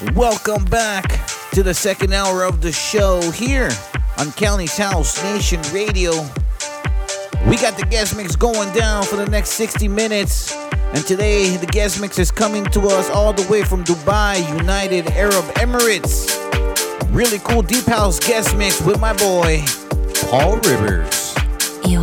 Welcome back to the second hour of the show here on Cali's House Nation Radio. We got the guest mix going down for the next 60 minutes. And today, the guest mix is coming to us all the way from Dubai, United Arab Emirates. Really cool Deep House guest mix with my boy, Paul Rivers. You're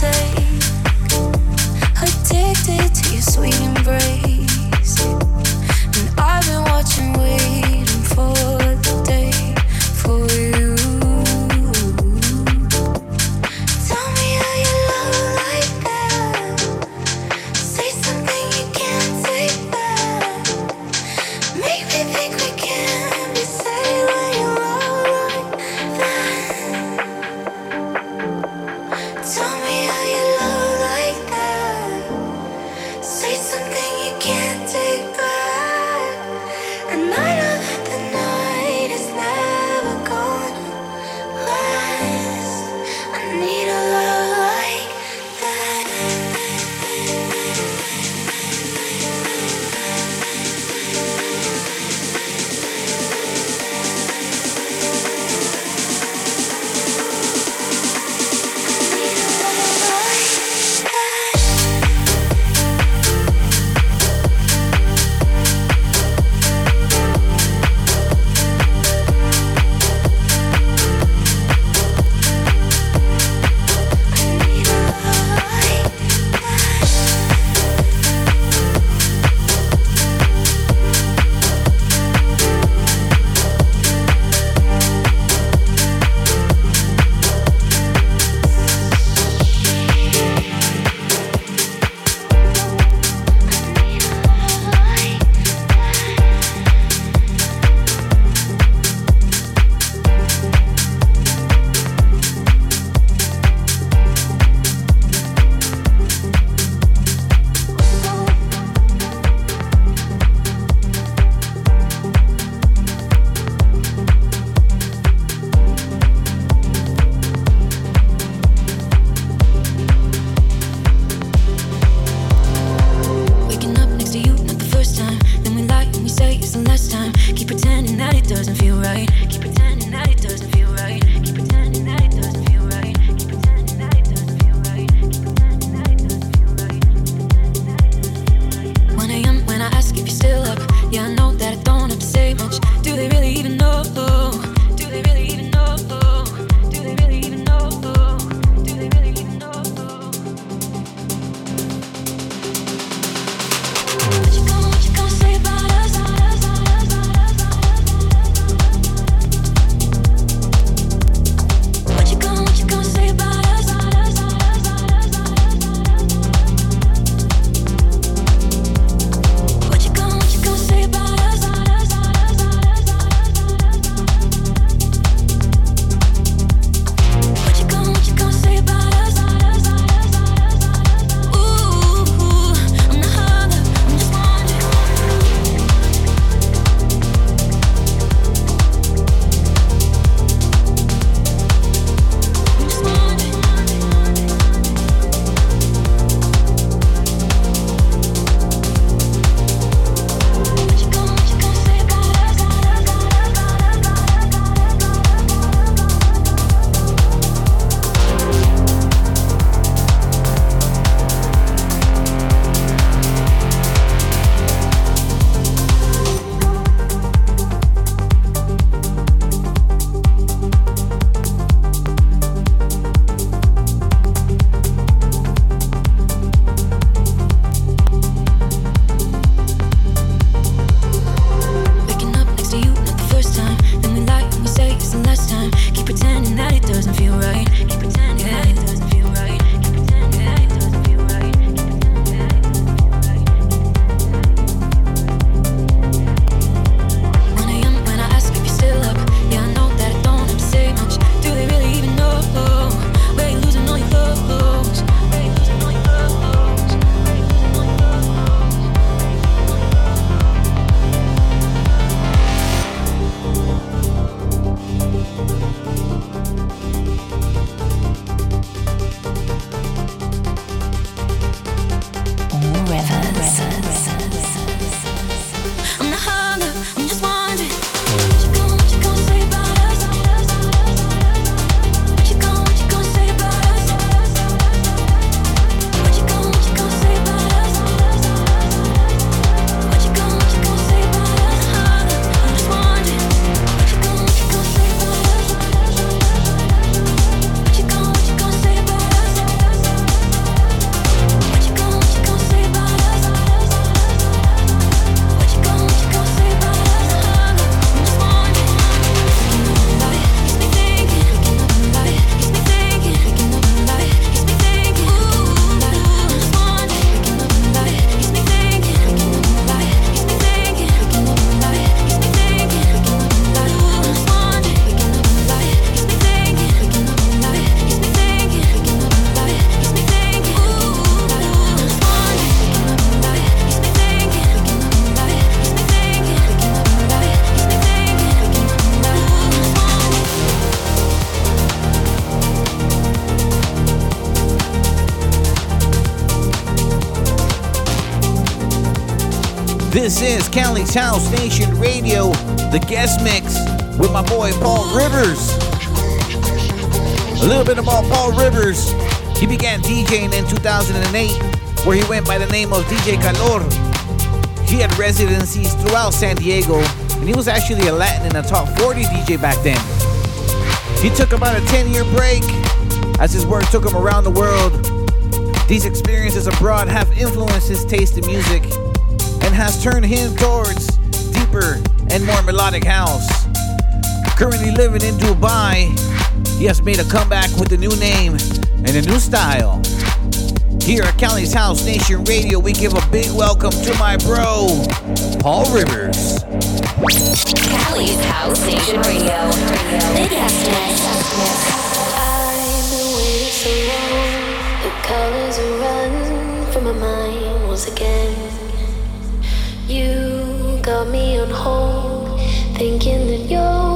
take. Addicted to your sweet Cali's House Nation Radio, the guest mix with my boy Paul Rivers. A little bit about Paul Rivers. He began DJing in 2008, where he went by the name of DJ Calor. He had residencies throughout San Diego, and he was actually a Latin and a top 40 DJ back then. He took about a 10 year break as his work took him around the world. These experiences abroad have influenced his taste in music and has turned him towards deeper and more melodic house. Currently living in Dubai, he has made a comeback with a new name and a new style. Here at Cali's House Nation Radio, we give a big welcome to my bro, Paul Rivers. Cali's House Nation Radio. The guest mix. I've been waiting so long. The colors are run from my mind once again. You got me on hold, thinking that you're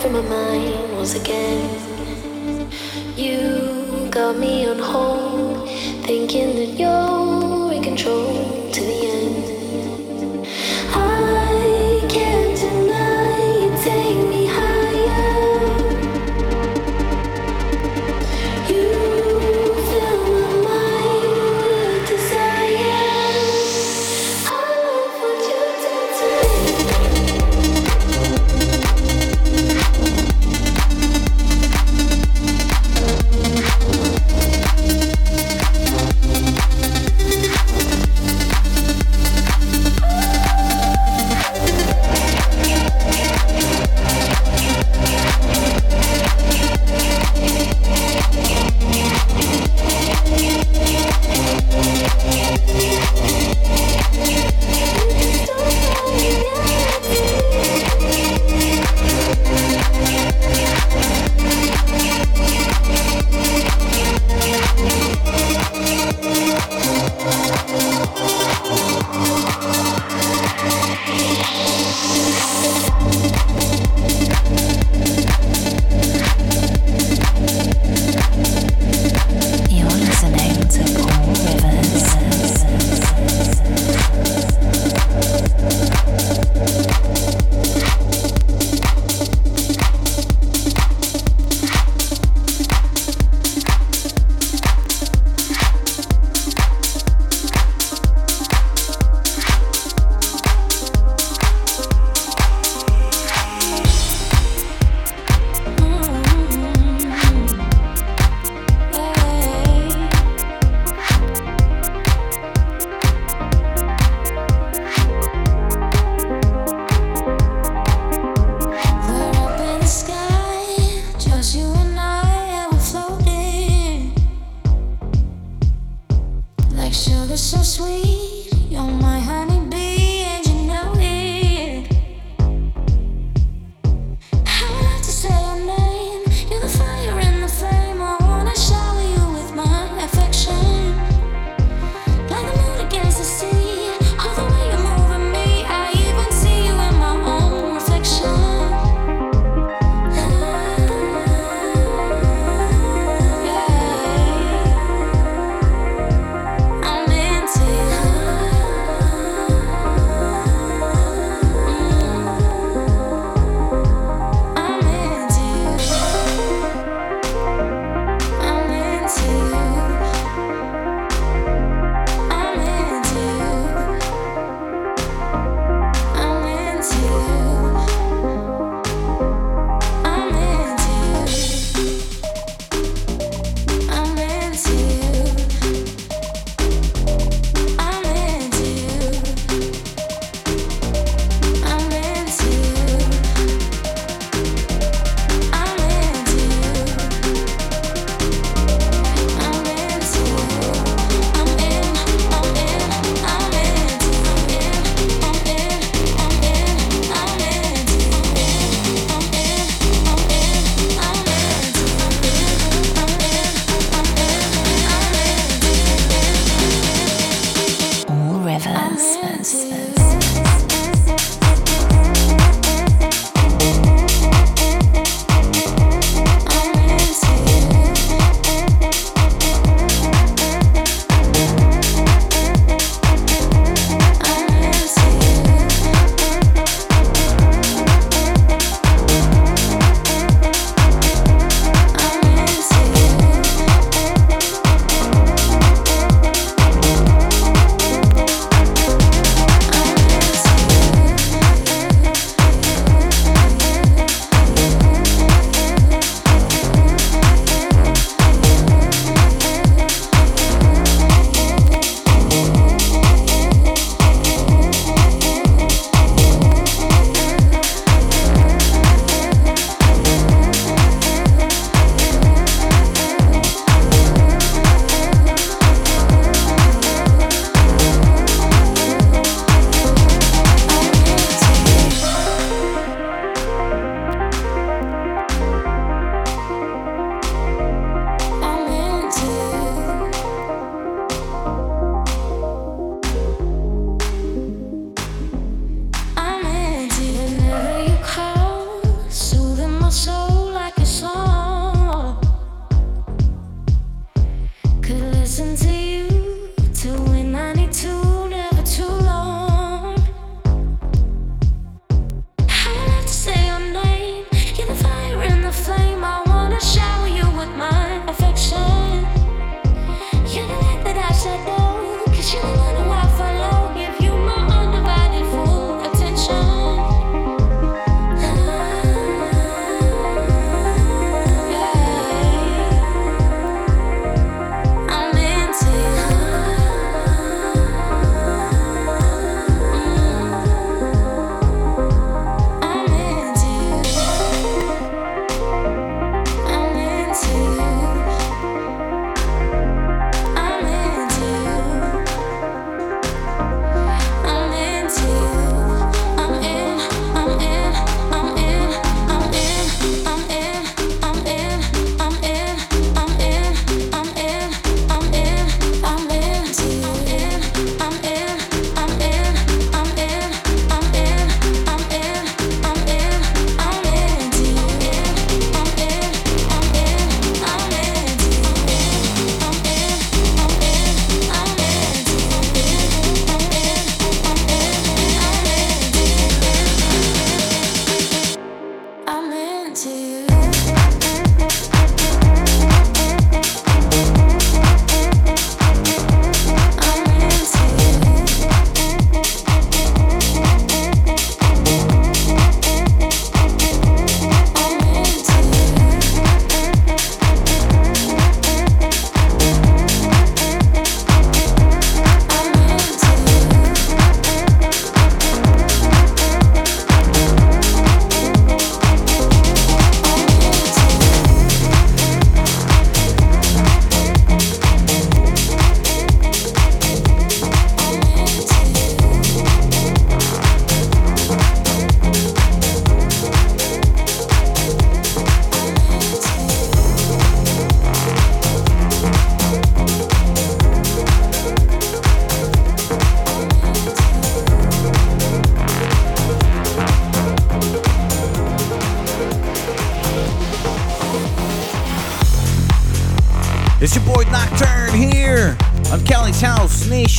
from my mind once again. You got me on hold, thinking that you're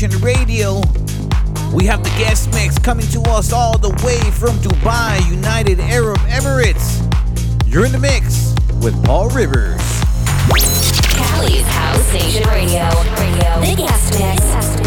Nation Radio. We have the guest mix coming to us all the way from Dubai, United Arab Emirates. You're in the mix with Paul Rivers. Cali's House Nation Radio. Radio. The guest mix.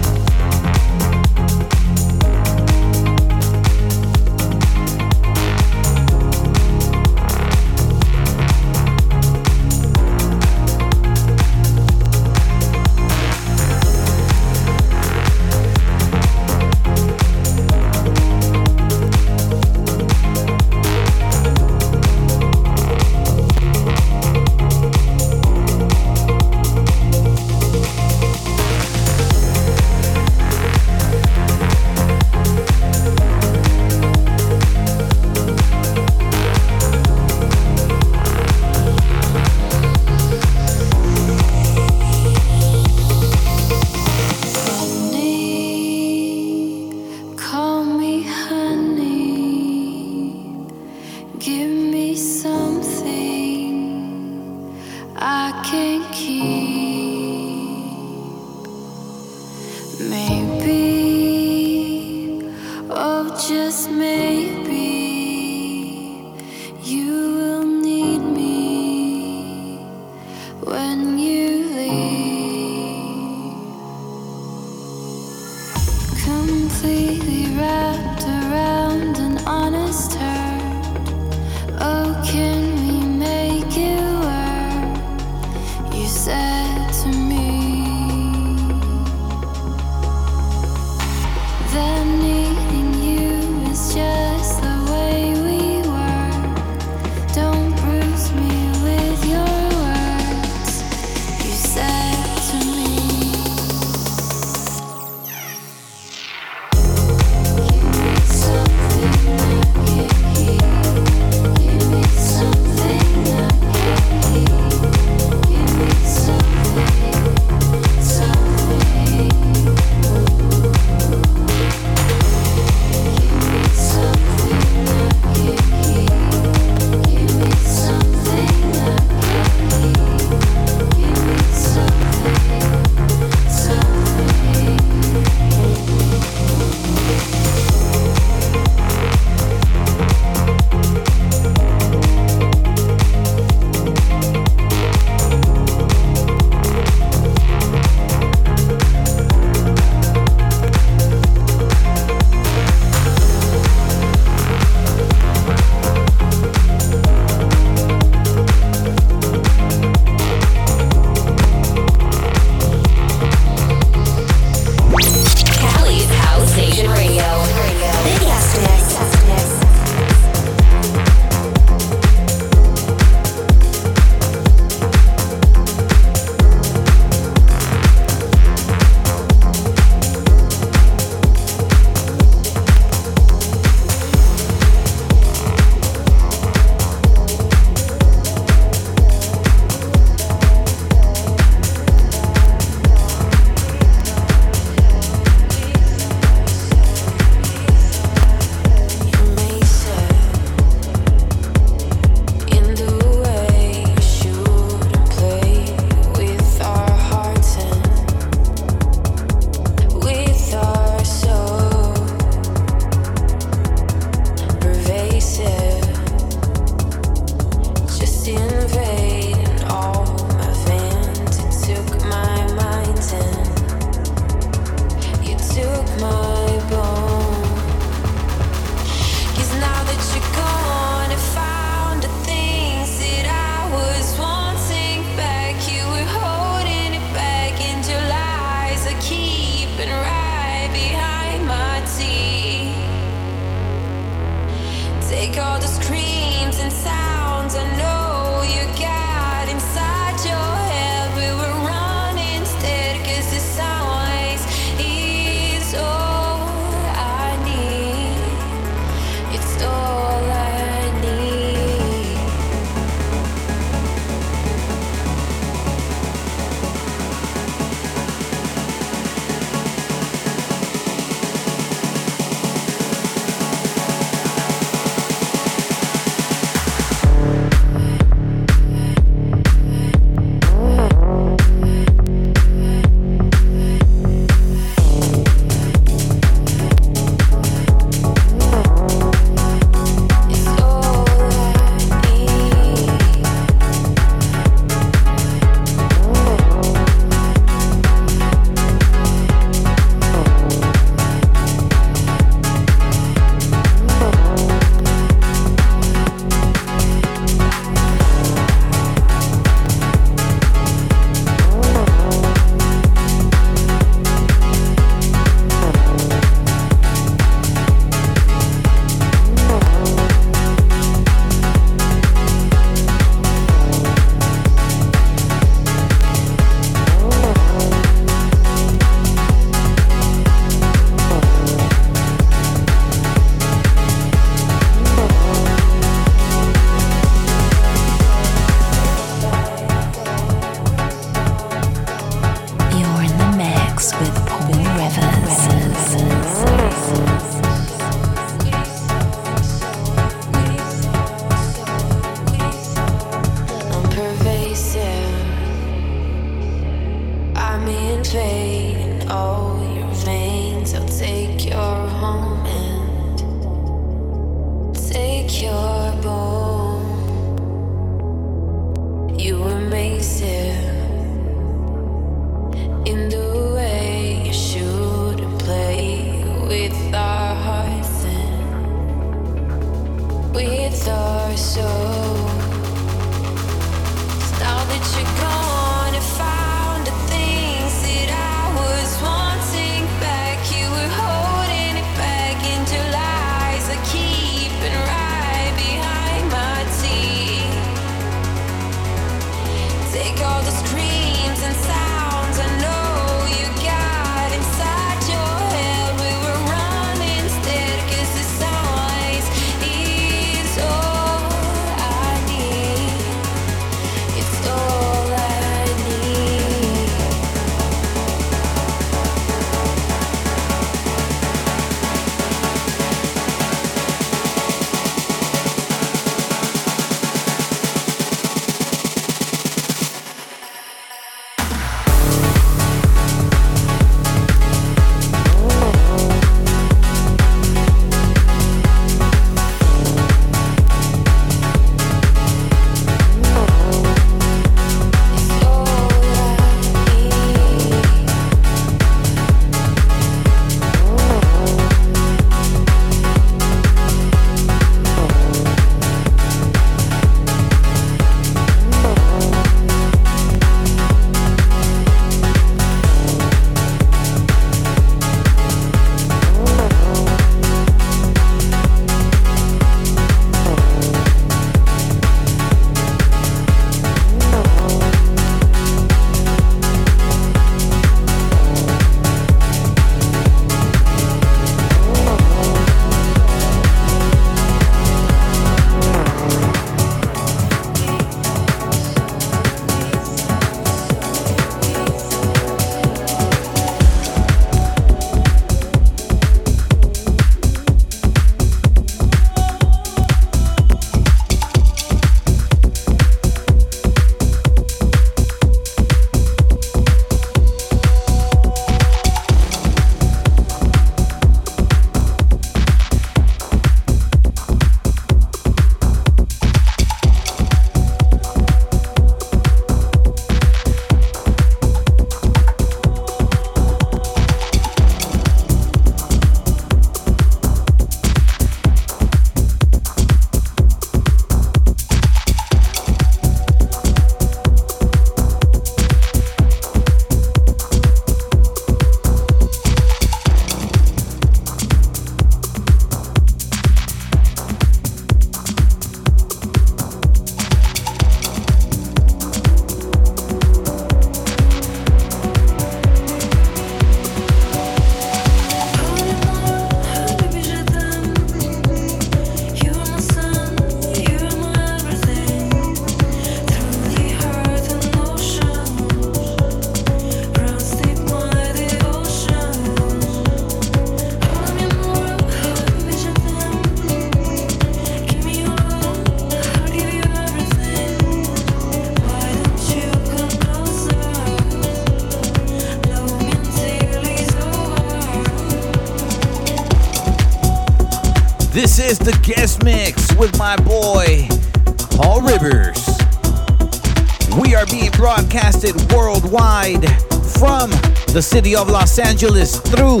city of Los Angeles through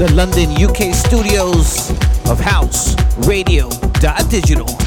the London, UK studios of House Radio Digital.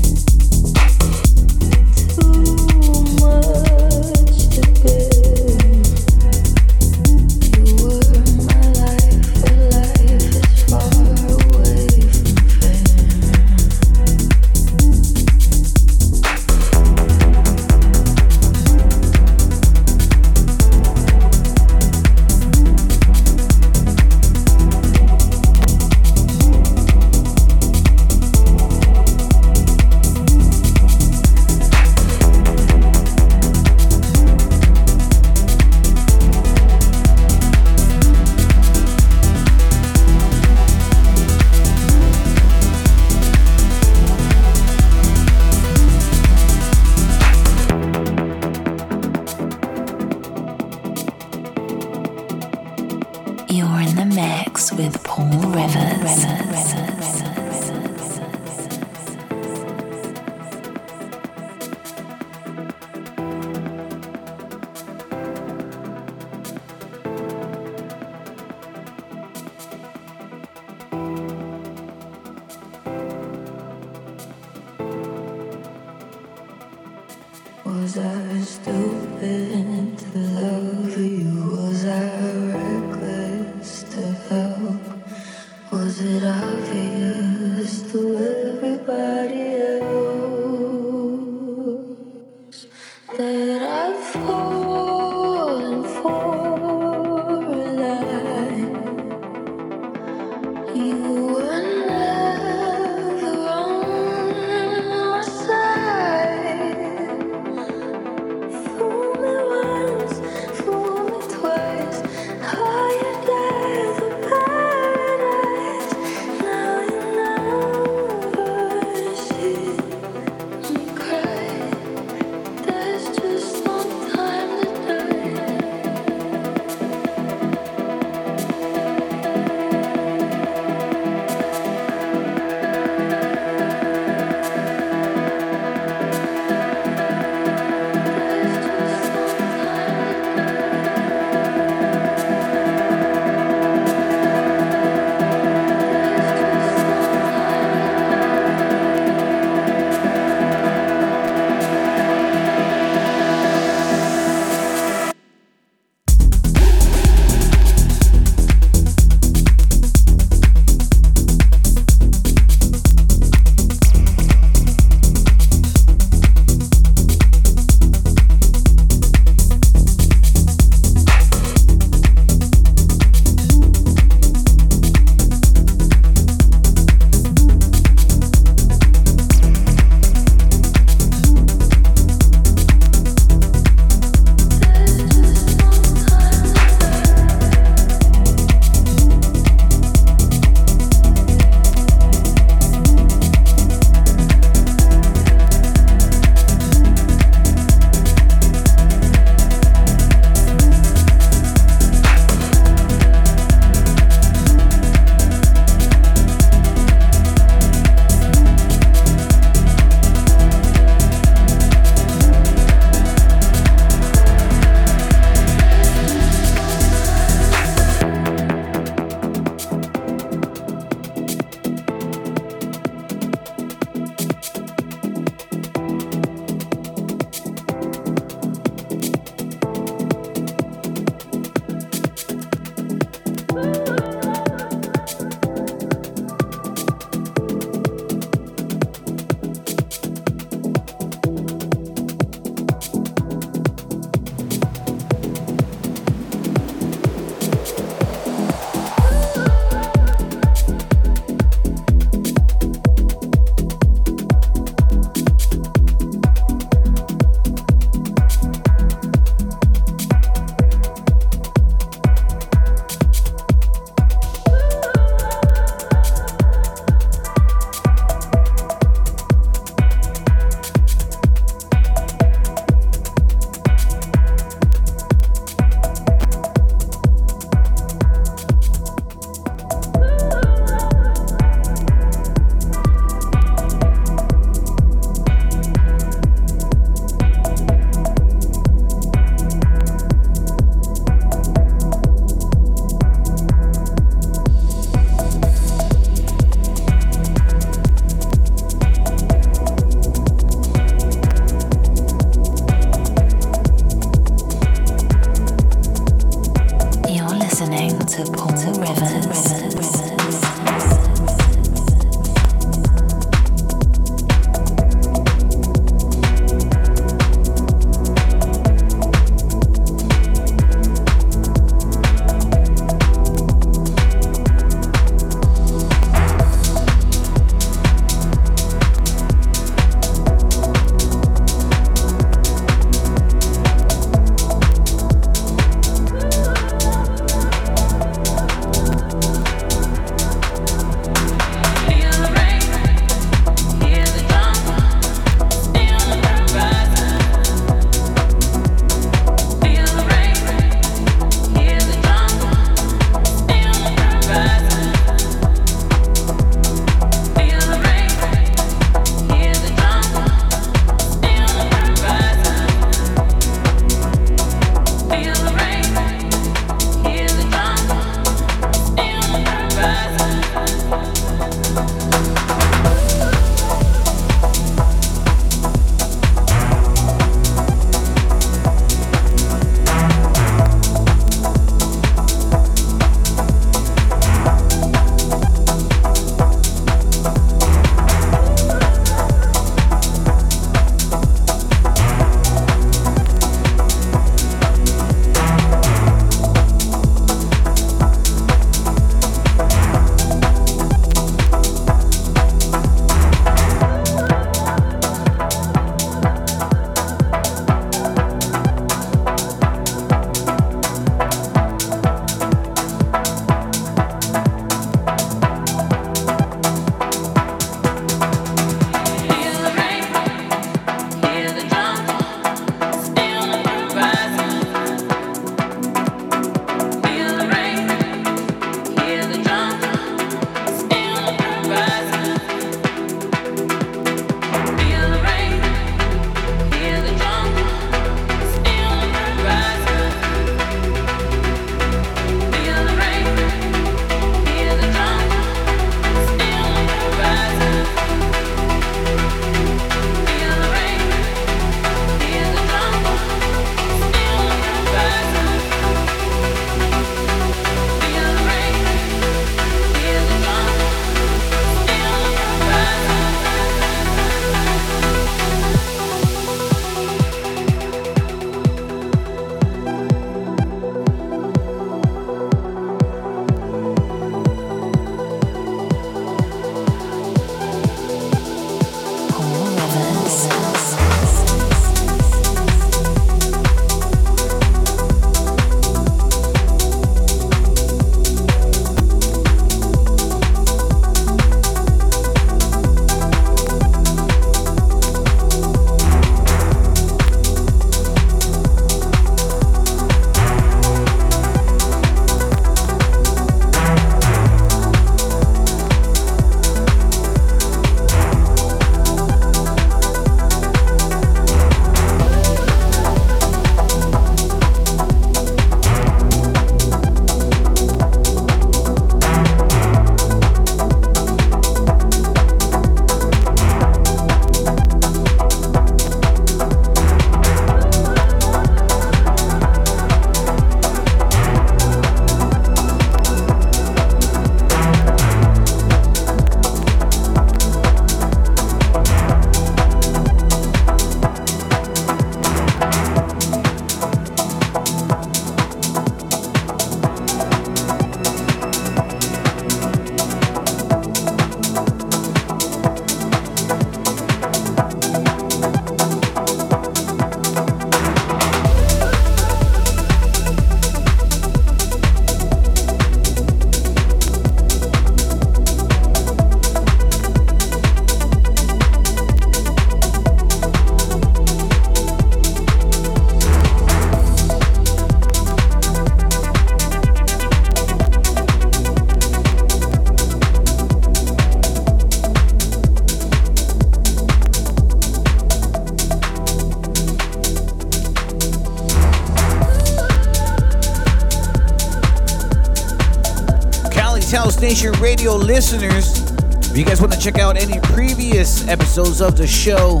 Radio listeners, if you guys want to check out any previous episodes of the show,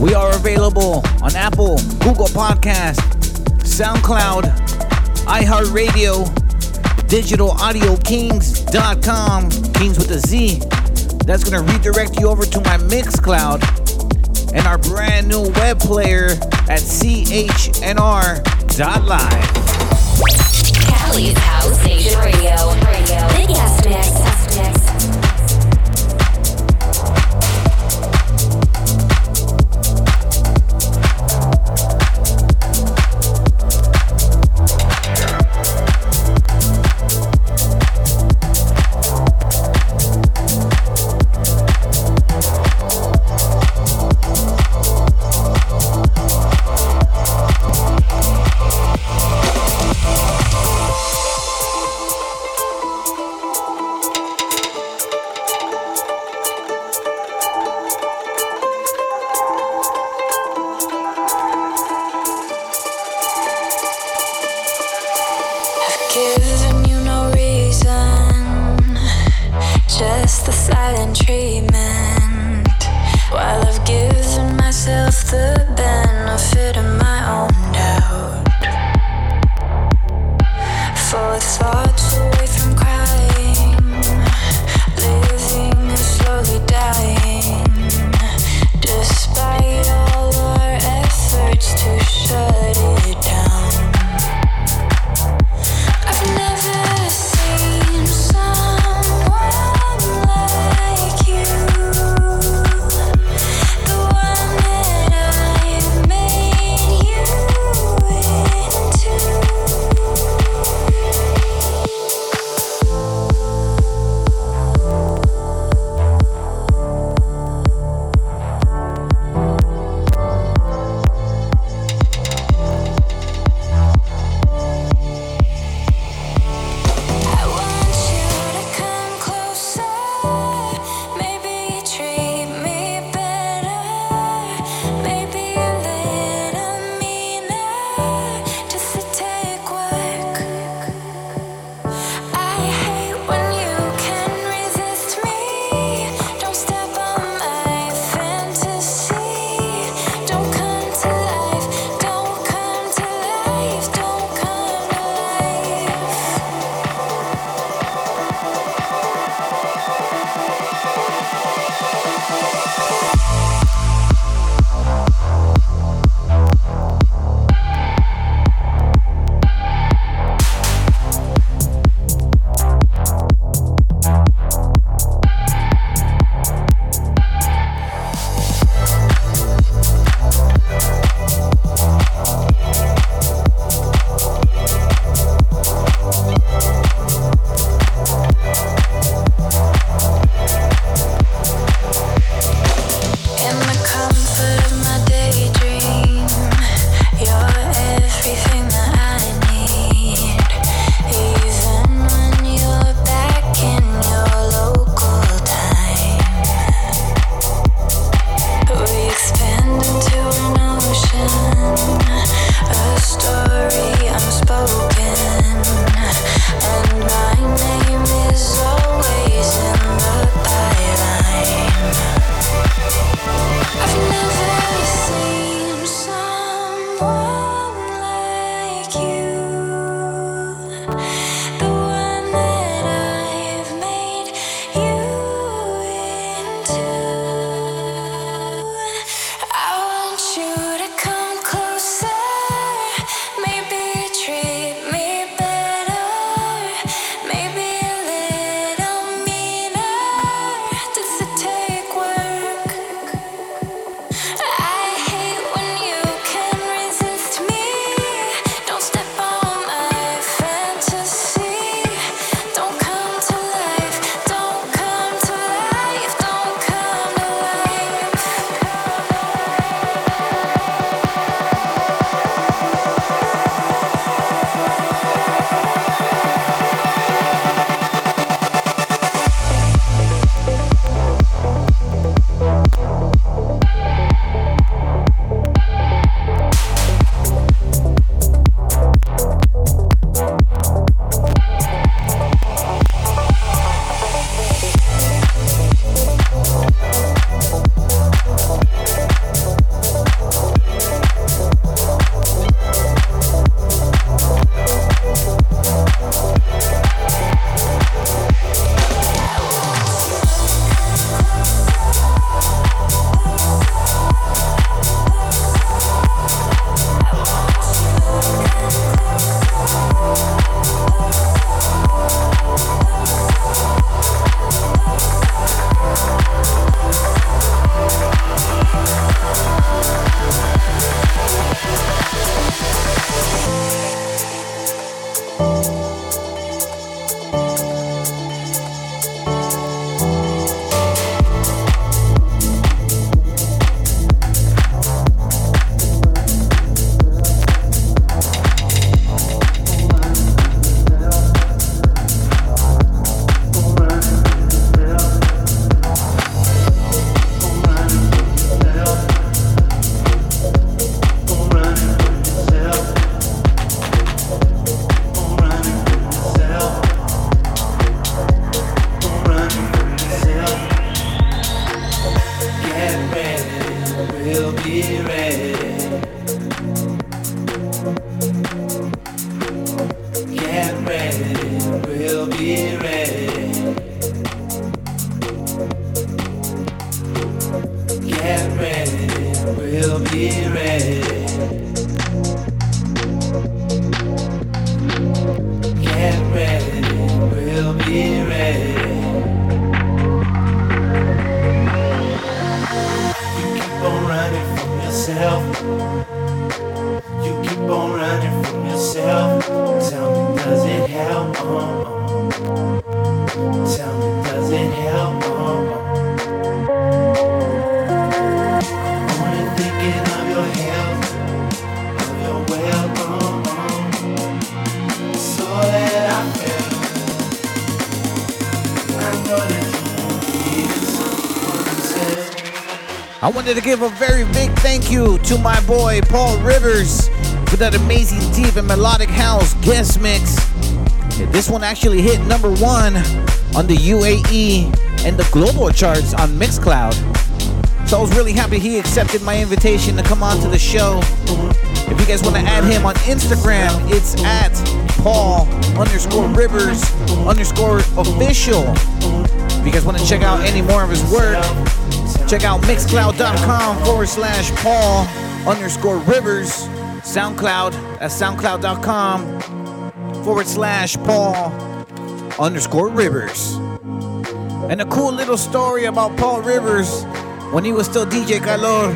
we are available on Apple, Google Podcast, SoundCloud, iHeartRadio, DigitalAudioKingz.com, Kings with a Z. That's going to redirect you over to my Mixcloud and our brand new web player at CHNR.live. Cali's House wanted to give a very big thank you to my boy Paul Rivers for that amazing deep and melodic house guest mix. This one actually hit number one on the UAE and the global charts on Mixcloud. So I was really happy he accepted my invitation to come on to the show. If you guys want to add him on Instagram, it's at Paul underscore Rivers underscore official. If you guys want to check out any more of his work, check out mixcloud.com forward slash Paul underscore Rivers. SoundCloud at soundcloud.com forward slash Paul underscore Rivers. And a cool little story about Paul Rivers when he was still DJ Calor.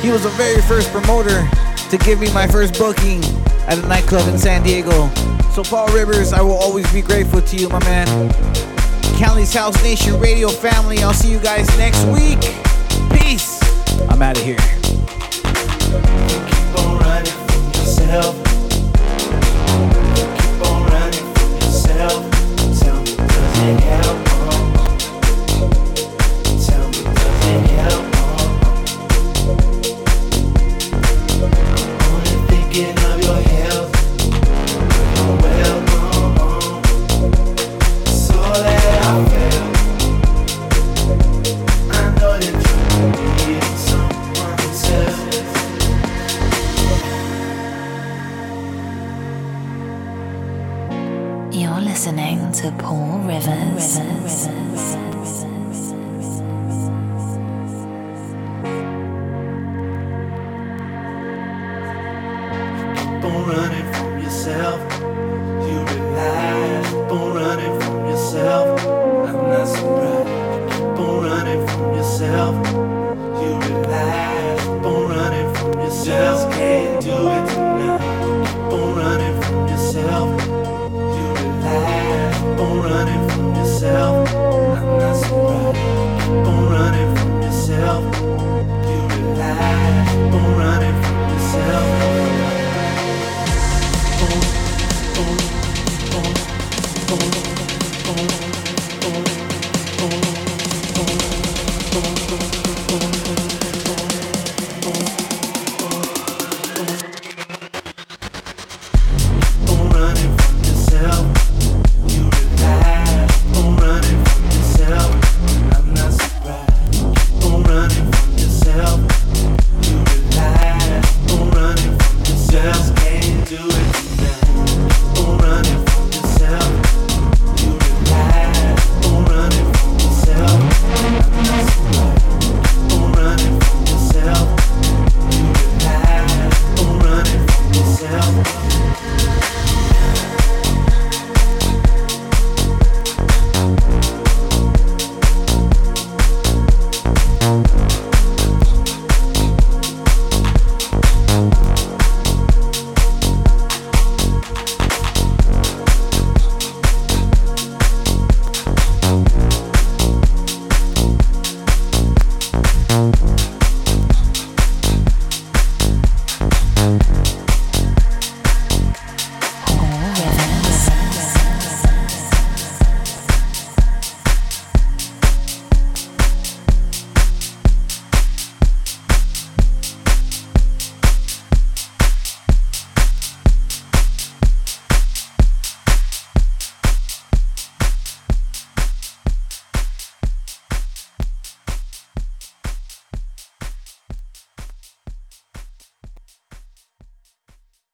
He was the very first promoter to give me my first booking at a nightclub in San Diego. So, Paul Rivers, I will always be grateful to you, my man. Cali's House Nation Radio family. I'll see you guys next week. Peace. I'm out of here.